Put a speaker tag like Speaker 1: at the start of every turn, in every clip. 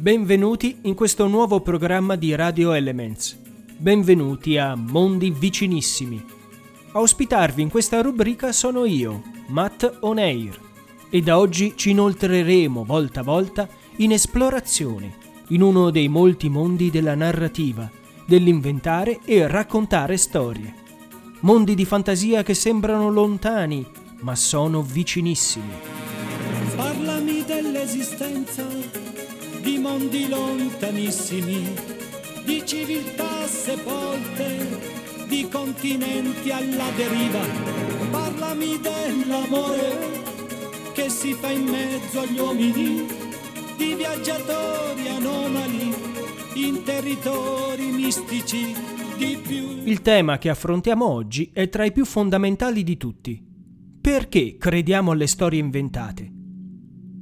Speaker 1: Benvenuti in questo nuovo programma di Radio Elements. Benvenuti a Mondi Vicinissimi. A ospitarvi in questa rubrica sono io, Matt O'Neir, e da oggi ci inoltreremo volta a volta in esplorazione in uno dei molti mondi della narrativa, dell'inventare e raccontare storie. Mondi di fantasia che sembrano lontani, ma sono vicinissimi.
Speaker 2: Parlami dell'esistenza mondi lontanissimi, di civiltà sepolte, di continenti alla deriva. Parlami dell'amore che si fa in mezzo agli uomini, di viaggiatori anomali in territori mistici.
Speaker 1: Il tema che affrontiamo oggi è tra i più fondamentali di tutti. Perché crediamo alle storie inventate?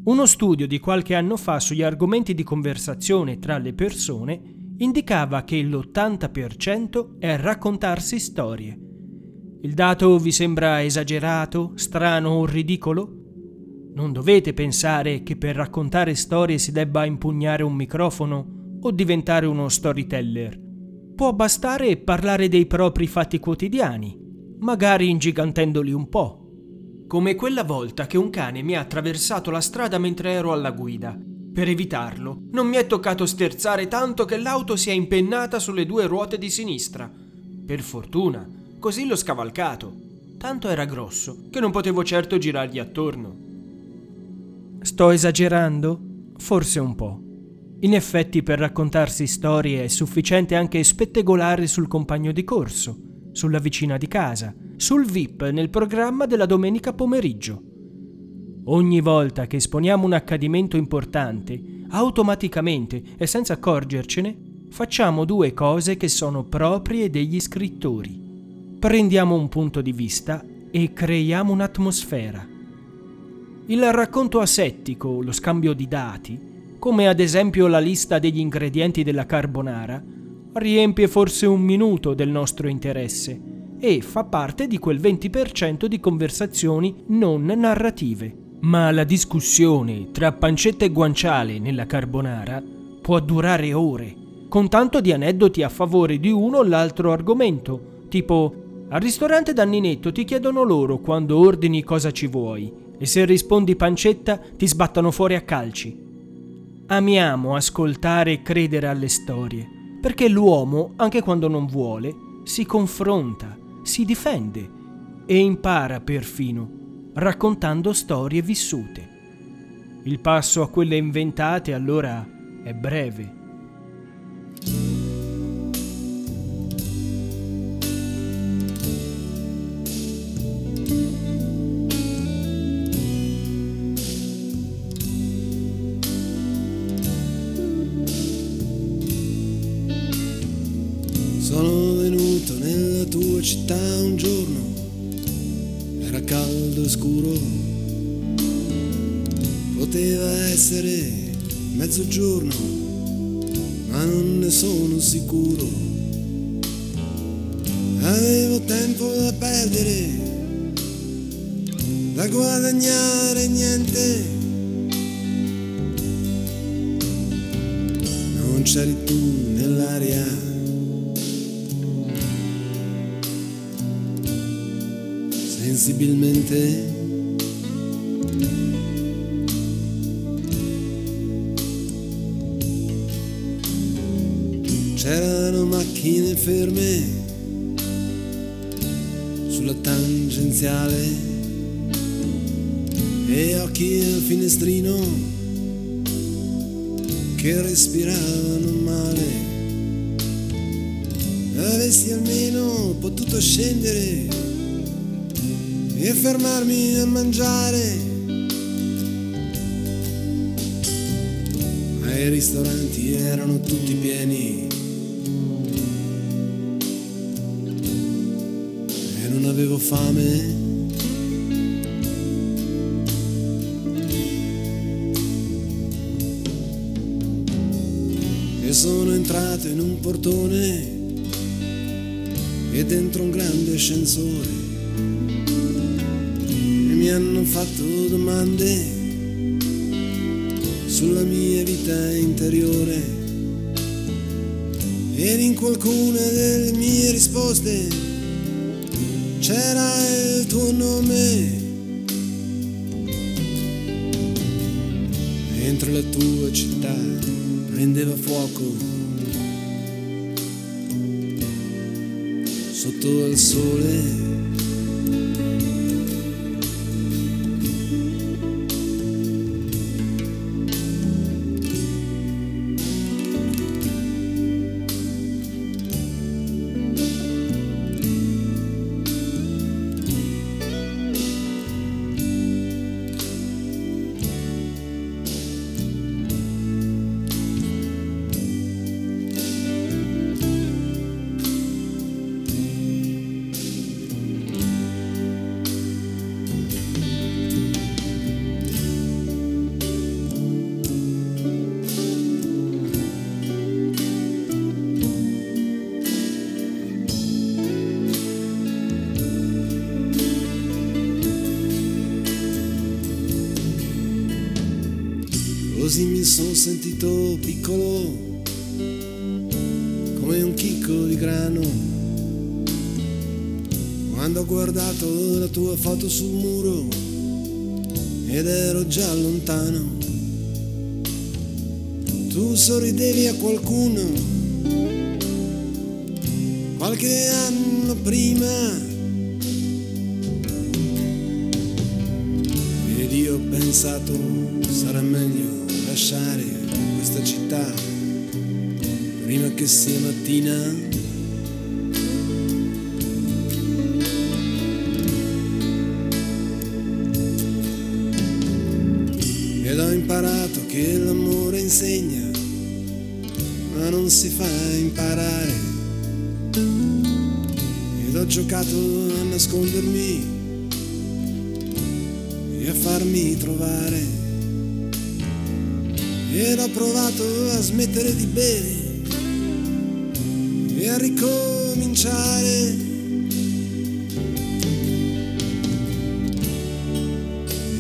Speaker 1: Uno studio di qualche anno fa sugli argomenti di conversazione tra le persone indicava che l'80% è raccontarsi storie. Il dato vi sembra esagerato, strano o ridicolo? Non dovete pensare che per raccontare storie si debba impugnare un microfono o diventare uno storyteller. Può bastare parlare dei propri fatti quotidiani, magari ingigantendoli un po' come quella volta che un cane mi ha attraversato la strada mentre ero alla guida. Per evitarlo, non mi è toccato sterzare tanto che l'auto si è impennata sulle due ruote di sinistra. Per fortuna, così l'ho scavalcato. Tanto era grosso che non potevo certo girargli attorno. Sto esagerando? Forse un po'. In effetti per raccontarsi storie è sufficiente anche spettegolare sul compagno di corso, sulla vicina di casa, sul VIP nel programma della domenica pomeriggio. Ogni volta che esponiamo un accadimento importante, automaticamente e senza accorgercene, facciamo due cose che sono proprie degli scrittori. Prendiamo un punto di vista e creiamo un'atmosfera. Il racconto asettico, lo scambio di dati, come ad esempio la lista degli ingredienti della carbonara, riempie forse un minuto del nostro interesse e fa parte di quel 20% di conversazioni non narrative. Ma la discussione tra pancetta e guanciale nella carbonara può durare ore, con tanto di aneddoti a favore di uno o l'altro argomento, tipo al ristorante da Ninetto ti chiedono loro quando ordini cosa ci vuoi e se rispondi pancetta ti sbattono fuori a calci. Amiamo ascoltare e credere alle storie, perché l'uomo, anche quando non vuole, si confronta si difende e impara perfino, raccontando storie vissute. Il passo a quelle inventate allora è breve.
Speaker 3: Mezzogiorno, ma non ne sono sicuro. Avevo tempo da perdere, da guadagnare niente. Non c'eri tu nell'aria sensibilmente. Macchine ferme sulla tangenziale e occhi al finestrino che respiravano male. Avessi almeno potuto scendere e fermarmi a mangiare. Ma i ristoranti erano tutti pieni non avevo fame. E sono entrato in un portone e dentro un grande ascensore mi hanno fatto domande sulla mia vita interiore ed in qualcuna delle mie risposte c'era il tuo nome. Mentre la tua città prendeva fuoco sotto il sole. Così mi sono sentito piccolo come un chicco di grano quando ho guardato la tua foto sul muro ed ero già lontano. Tu sorridevi a qualcuno qualche anno prima ed io ho pensato sarà meglio lasciare questa città prima che sia mattina. Ed ho imparato che l'amore insegna, ma non si fa imparare. Ed ho giocato a nascondermi e a farmi trovare ed ho provato a smettere di bere e a ricominciare.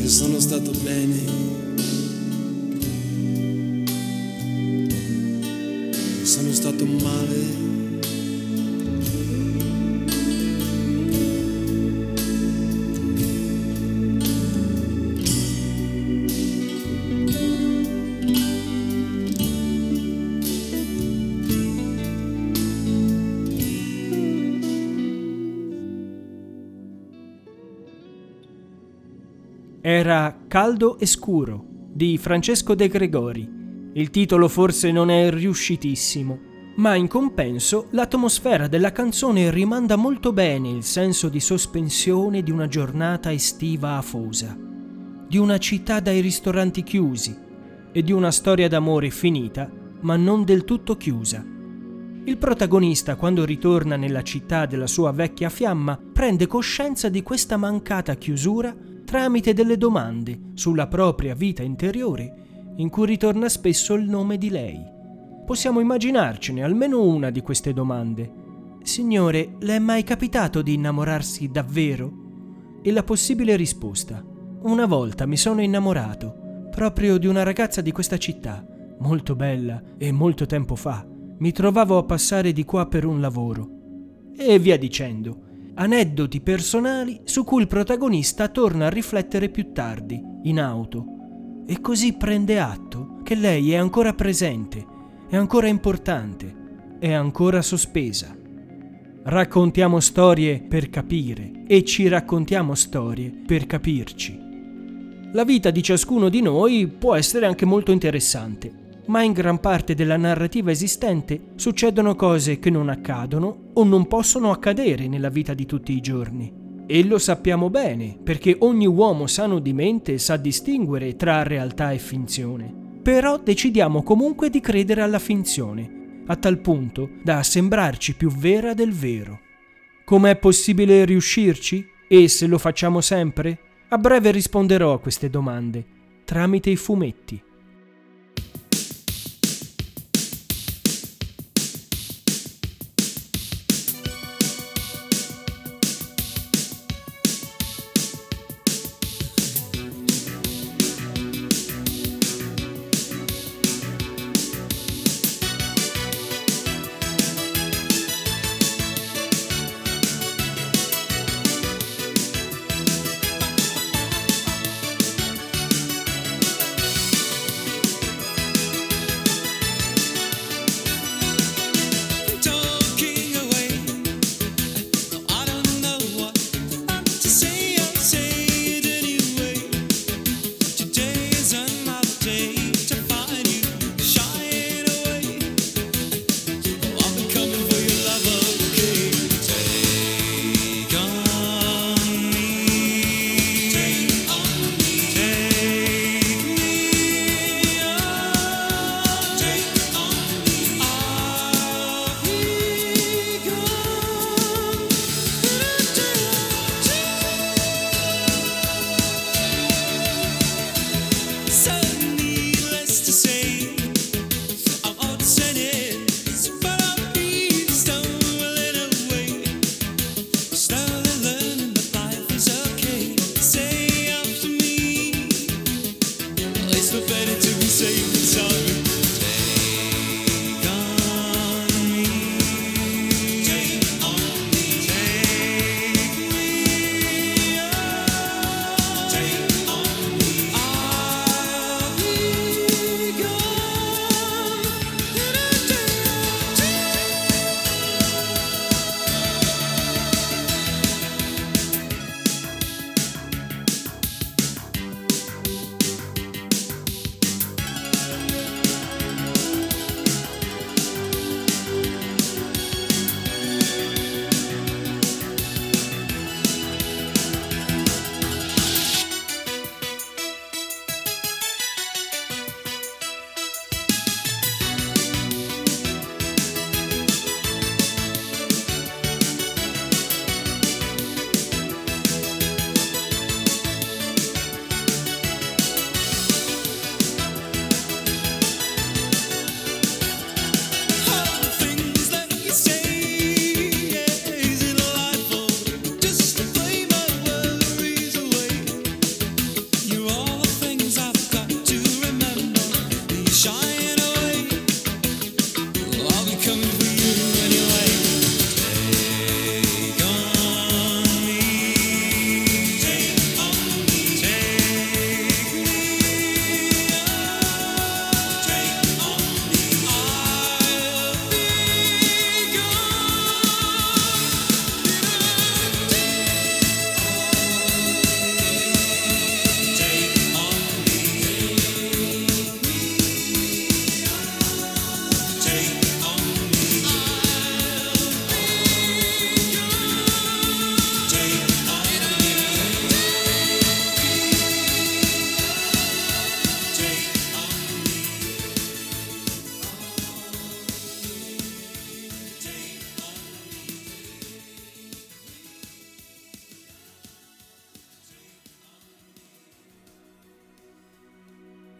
Speaker 3: E sono stato bene.
Speaker 1: Era Caldo e scuro di Francesco De Gregori. Il titolo forse non è riuscitissimo, ma in compenso l'atmosfera della canzone rimanda molto bene il senso di sospensione di una giornata estiva afosa, di una città dai ristoranti chiusi e di una storia d'amore finita, ma non del tutto chiusa. Il protagonista, quando ritorna nella città della sua vecchia fiamma, prende coscienza di questa mancata chiusura tramite delle domande sulla propria vita interiore in cui ritorna spesso il nome di lei. Possiamo immaginarcene almeno una di queste domande. Signore, le è mai capitato di innamorarsi davvero? E la possibile risposta. Una volta mi sono innamorato, proprio di una ragazza di questa città, molto bella e molto tempo fa. Mi trovavo a passare di qua per un lavoro. E via dicendo aneddoti personali su cui il protagonista torna a riflettere più tardi, in auto, e così prende atto che lei è ancora presente, è ancora importante, è ancora sospesa. Raccontiamo storie per capire e ci raccontiamo storie per capirci. La vita di ciascuno di noi può essere anche molto interessante, ma in gran parte della narrativa esistente succedono cose che non accadono o non possono accadere nella vita di tutti i giorni. E lo sappiamo bene, perché ogni uomo sano di mente sa distinguere tra realtà e finzione. Però decidiamo comunque di credere alla finzione, a tal punto da sembrarci più vera del vero. Com'è possibile riuscirci? E se lo facciamo sempre? A breve risponderò a queste domande, tramite i fumetti.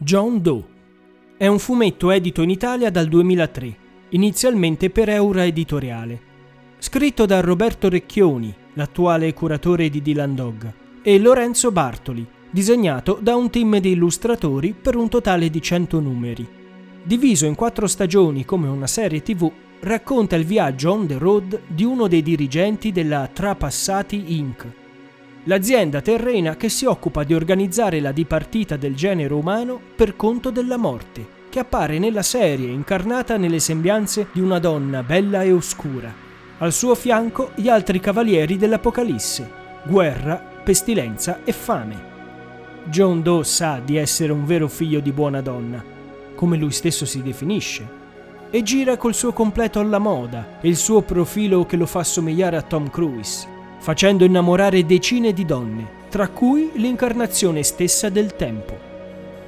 Speaker 1: John Doe. È un fumetto edito in Italia dal 2003, inizialmente per Eura Editoriale. Scritto da Roberto Recchioni, l'attuale curatore di Dylan Dog, e Lorenzo Bartoli, disegnato da un team di illustratori per un totale di 100 numeri. Diviso in quattro stagioni come una serie tv, racconta il viaggio on the road di uno dei dirigenti della Trapassati Inc., l'azienda terrena che si occupa di organizzare la dipartita del genere umano per conto della morte, che appare nella serie incarnata nelle sembianze di una donna bella e oscura. Al suo fianco gli altri cavalieri dell'Apocalisse, guerra, pestilenza e fame. John Doe sa di essere un vero figlio di buona donna, come lui stesso si definisce, e gira col suo completo alla moda e il suo profilo che lo fa somigliare a Tom Cruise, facendo innamorare decine di donne, tra cui l'incarnazione stessa del tempo.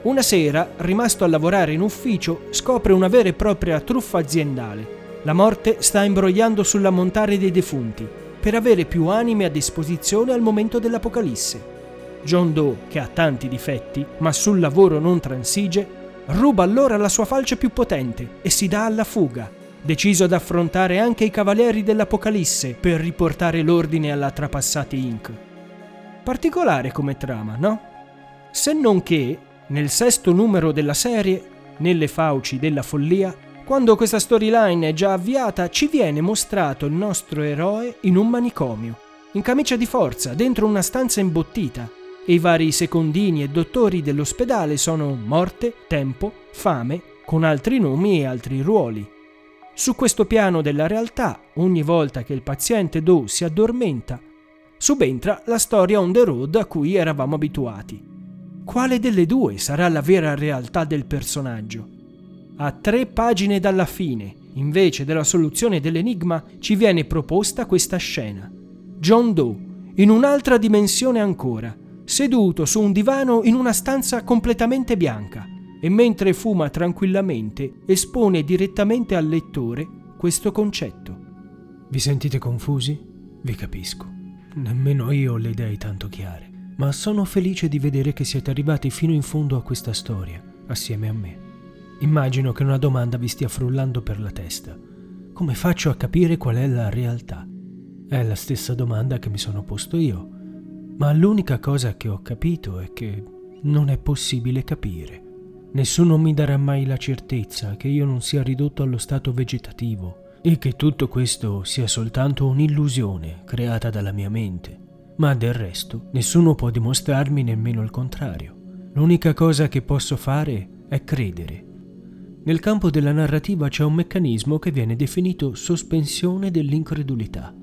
Speaker 1: Una sera, rimasto a lavorare in ufficio, scopre una vera e propria truffa aziendale. La morte sta imbrogliando sull'ammontare dei defunti per avere più anime a disposizione al momento dell'apocalisse. John Doe, che ha tanti difetti, ma sul lavoro non transige, ruba allora la sua falce più potente e si dà alla fuga, deciso ad affrontare anche i cavalieri dell'Apocalisse per riportare l'ordine alla Trapassati Inc. Particolare come trama, no? Se non che, nel sesto numero della serie, nelle fauci della follia, quando questa storyline è già avviata, ci viene mostrato il nostro eroe in un manicomio, in camicia di forza, dentro una stanza imbottita, e i vari secondini e dottori dell'ospedale sono morte, tempo, fame, con altri nomi e altri ruoli. Su questo piano della realtà, ogni volta che il paziente Doe si addormenta, subentra la storia on the road a cui eravamo abituati. Quale delle due sarà la vera realtà del personaggio? A tre pagine dalla fine, invece della soluzione dell'enigma, ci viene proposta questa scena. John Doe, in un'altra dimensione ancora, seduto su un divano in una stanza completamente bianca e mentre fuma tranquillamente espone direttamente al lettore questo concetto.
Speaker 4: Vi sentite confusi? Vi capisco. Nemmeno io ho le idee tanto chiare, ma sono felice di vedere che siete arrivati fino in fondo a questa storia, assieme a me. Immagino che una domanda vi stia frullando per la testa. Come faccio a capire qual è la realtà? È la stessa domanda che mi sono posto io ma l'unica cosa che ho capito è che non è possibile capire. Nessuno mi darà mai la certezza che io non sia ridotto allo stato vegetativo e che tutto questo sia soltanto un'illusione creata dalla mia mente. Ma del resto nessuno può dimostrarmi nemmeno il contrario. L'unica cosa che posso fare è credere. Nel campo della narrativa c'è un meccanismo che viene definito sospensione dell'incredulità.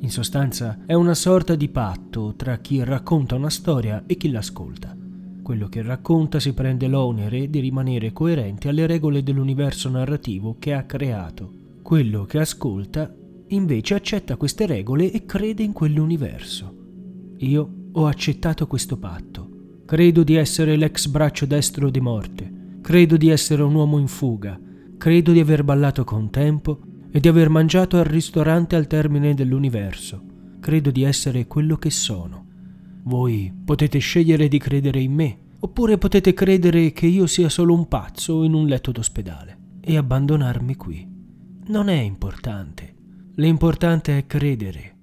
Speaker 4: In sostanza è una sorta di patto tra chi racconta una storia e chi l'ascolta. Quello che racconta si prende l'onere di rimanere coerente alle regole dell'universo narrativo che ha creato. Quello che ascolta invece accetta queste regole e crede in quell'universo. Io ho accettato questo patto. Credo di essere l'ex braccio destro di morte. Credo di essere un uomo in fuga. Credo di aver ballato con tempo e di aver mangiato al ristorante al termine dell'universo. Credo di essere quello che sono. Voi potete scegliere di credere in me, oppure potete credere che io sia solo un pazzo in un letto d'ospedale e abbandonarmi qui. Non è importante. L'importante è credere.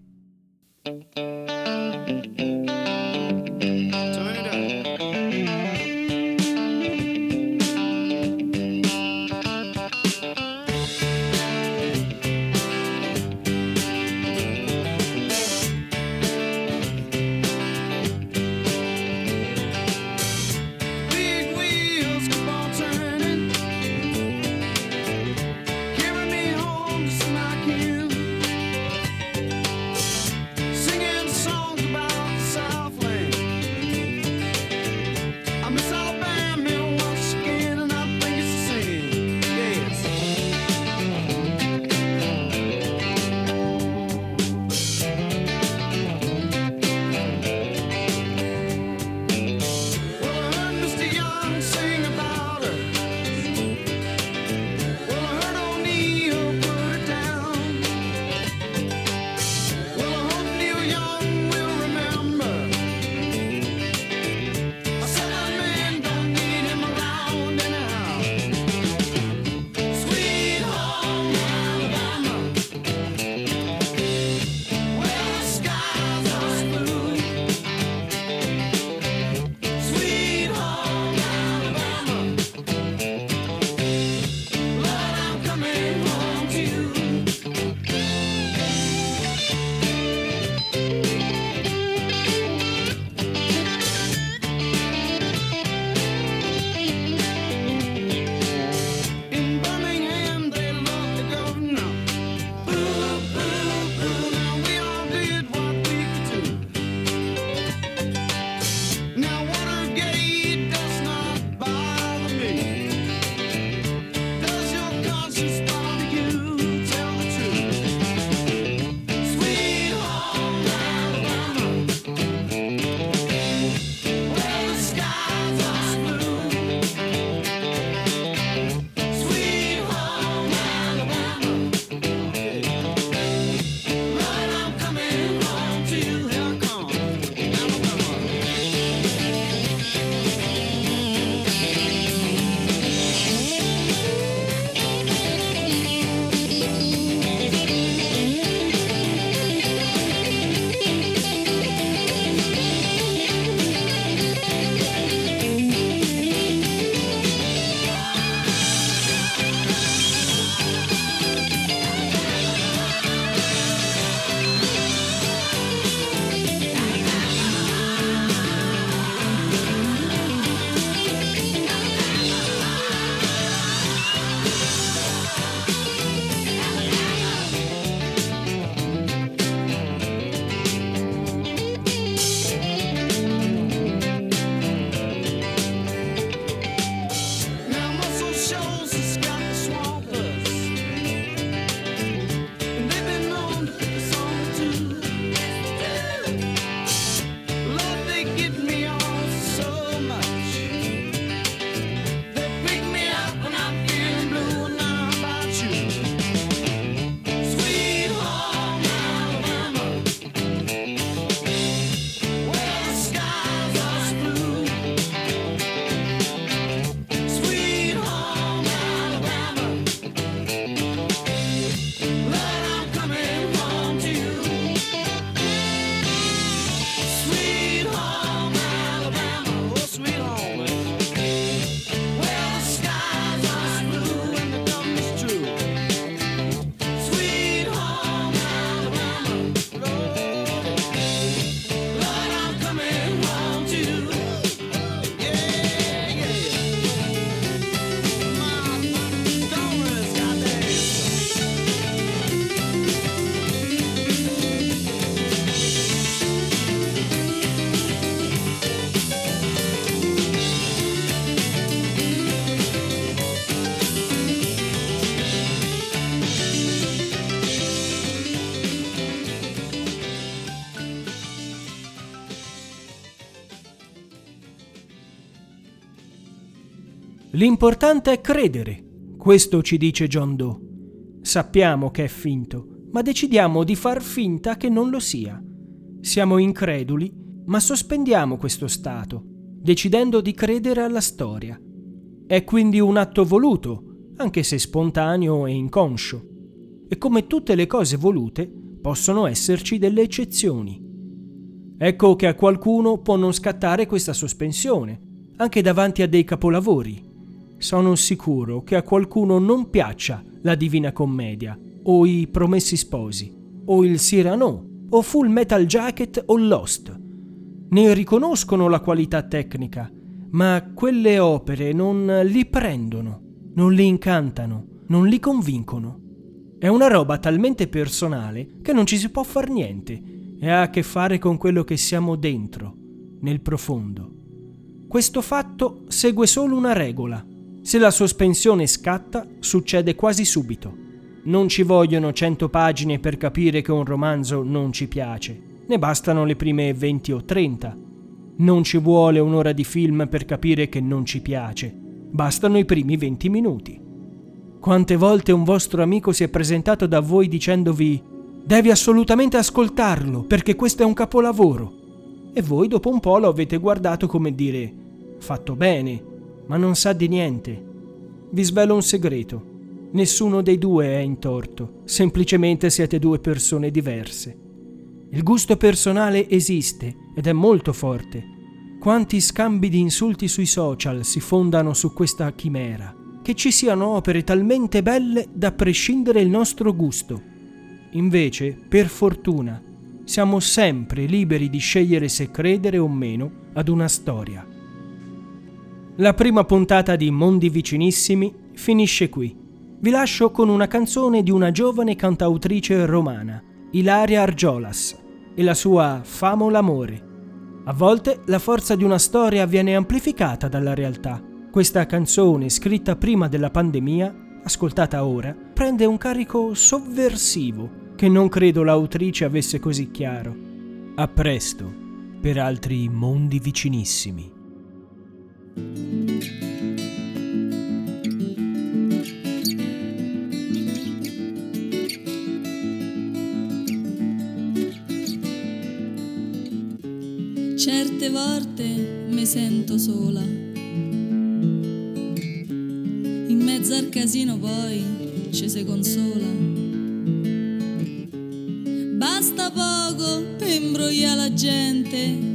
Speaker 1: L'importante è credere, questo ci dice John Doe. Sappiamo che è finto, ma decidiamo di far finta che non lo sia. Siamo increduli, ma sospendiamo questo stato, decidendo di credere alla storia. È quindi un atto voluto, anche se spontaneo e inconscio. E come tutte le cose volute, possono esserci delle eccezioni. Ecco che a qualcuno può non scattare questa sospensione, anche davanti a dei capolavori. Sono sicuro che a qualcuno non piaccia la Divina Commedia, o i Promessi Sposi, o il Cyrano, o Full Metal Jacket o Lost. Ne riconoscono la qualità tecnica, ma quelle opere non li prendono, non li incantano, non li convincono. È una roba talmente personale che non ci si può far niente e ha a che fare con quello che siamo dentro, nel profondo. Questo fatto segue solo una regola. Se la sospensione scatta, succede quasi subito. Non ci vogliono cento pagine per capire che un romanzo non ci piace, ne bastano le prime 20 o 30. Non ci vuole un'ora di film per capire che non ci piace, bastano i primi 20 minuti. Quante volte un vostro amico si è presentato da voi dicendovi devi assolutamente ascoltarlo perché questo è un capolavoro e voi dopo un po' lo avete guardato come dire fatto bene, ma non sa di niente. Vi svelo un segreto. Nessuno dei due è in torto, semplicemente siete due persone diverse. Il gusto personale esiste ed è molto forte. Quanti scambi di insulti sui social si fondano su questa chimera? Che ci siano opere talmente belle da prescindere il nostro gusto. Invece, per fortuna, siamo sempre liberi di scegliere se credere o meno ad una storia. La prima puntata di Mondi Vicinissimi finisce qui vi lascio con una canzone di una giovane cantautrice romana, Ilaria Argiolas, e la sua Famo l'amore. A volte la forza di una storia viene amplificata dalla realtà. Questa canzone, scritta prima della pandemia, ascoltata ora, prende un carico sovversivo che non credo l'autrice avesse così chiaro. A presto, per altri mondi vicinissimi.
Speaker 5: Certe volte mi sento sola. In mezzo al casino poi ci si consola. Basta poco per imbrogliare la gente.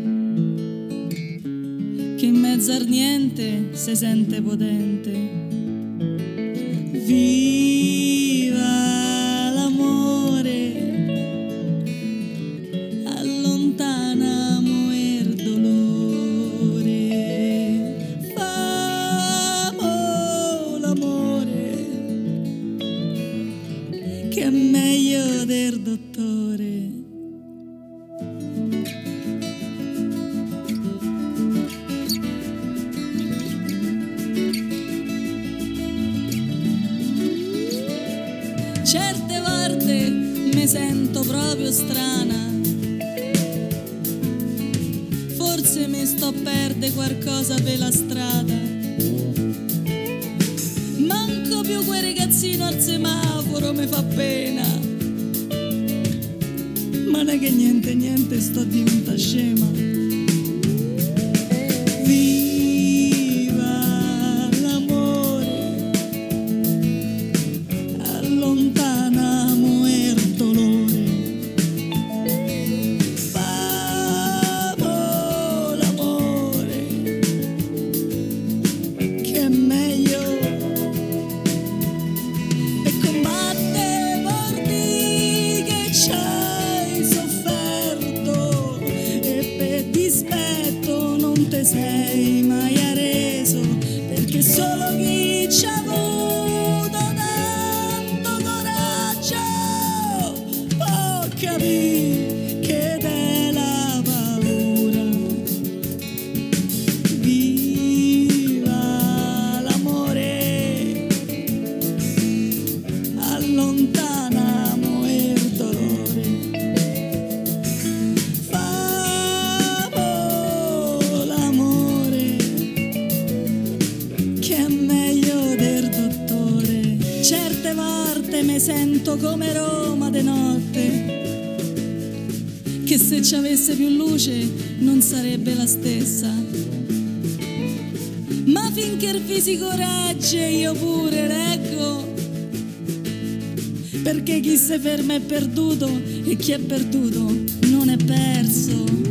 Speaker 5: Al niente si sente potente. Viva! Qualcosa per la strada. Manco più quel ragazzino al semaforo mi fa pena. Ma non è che niente, niente, sto diventando scema. say my name. vi si coraggio io pure leggo perché chi si ferma è perduto e chi è perduto non è perso.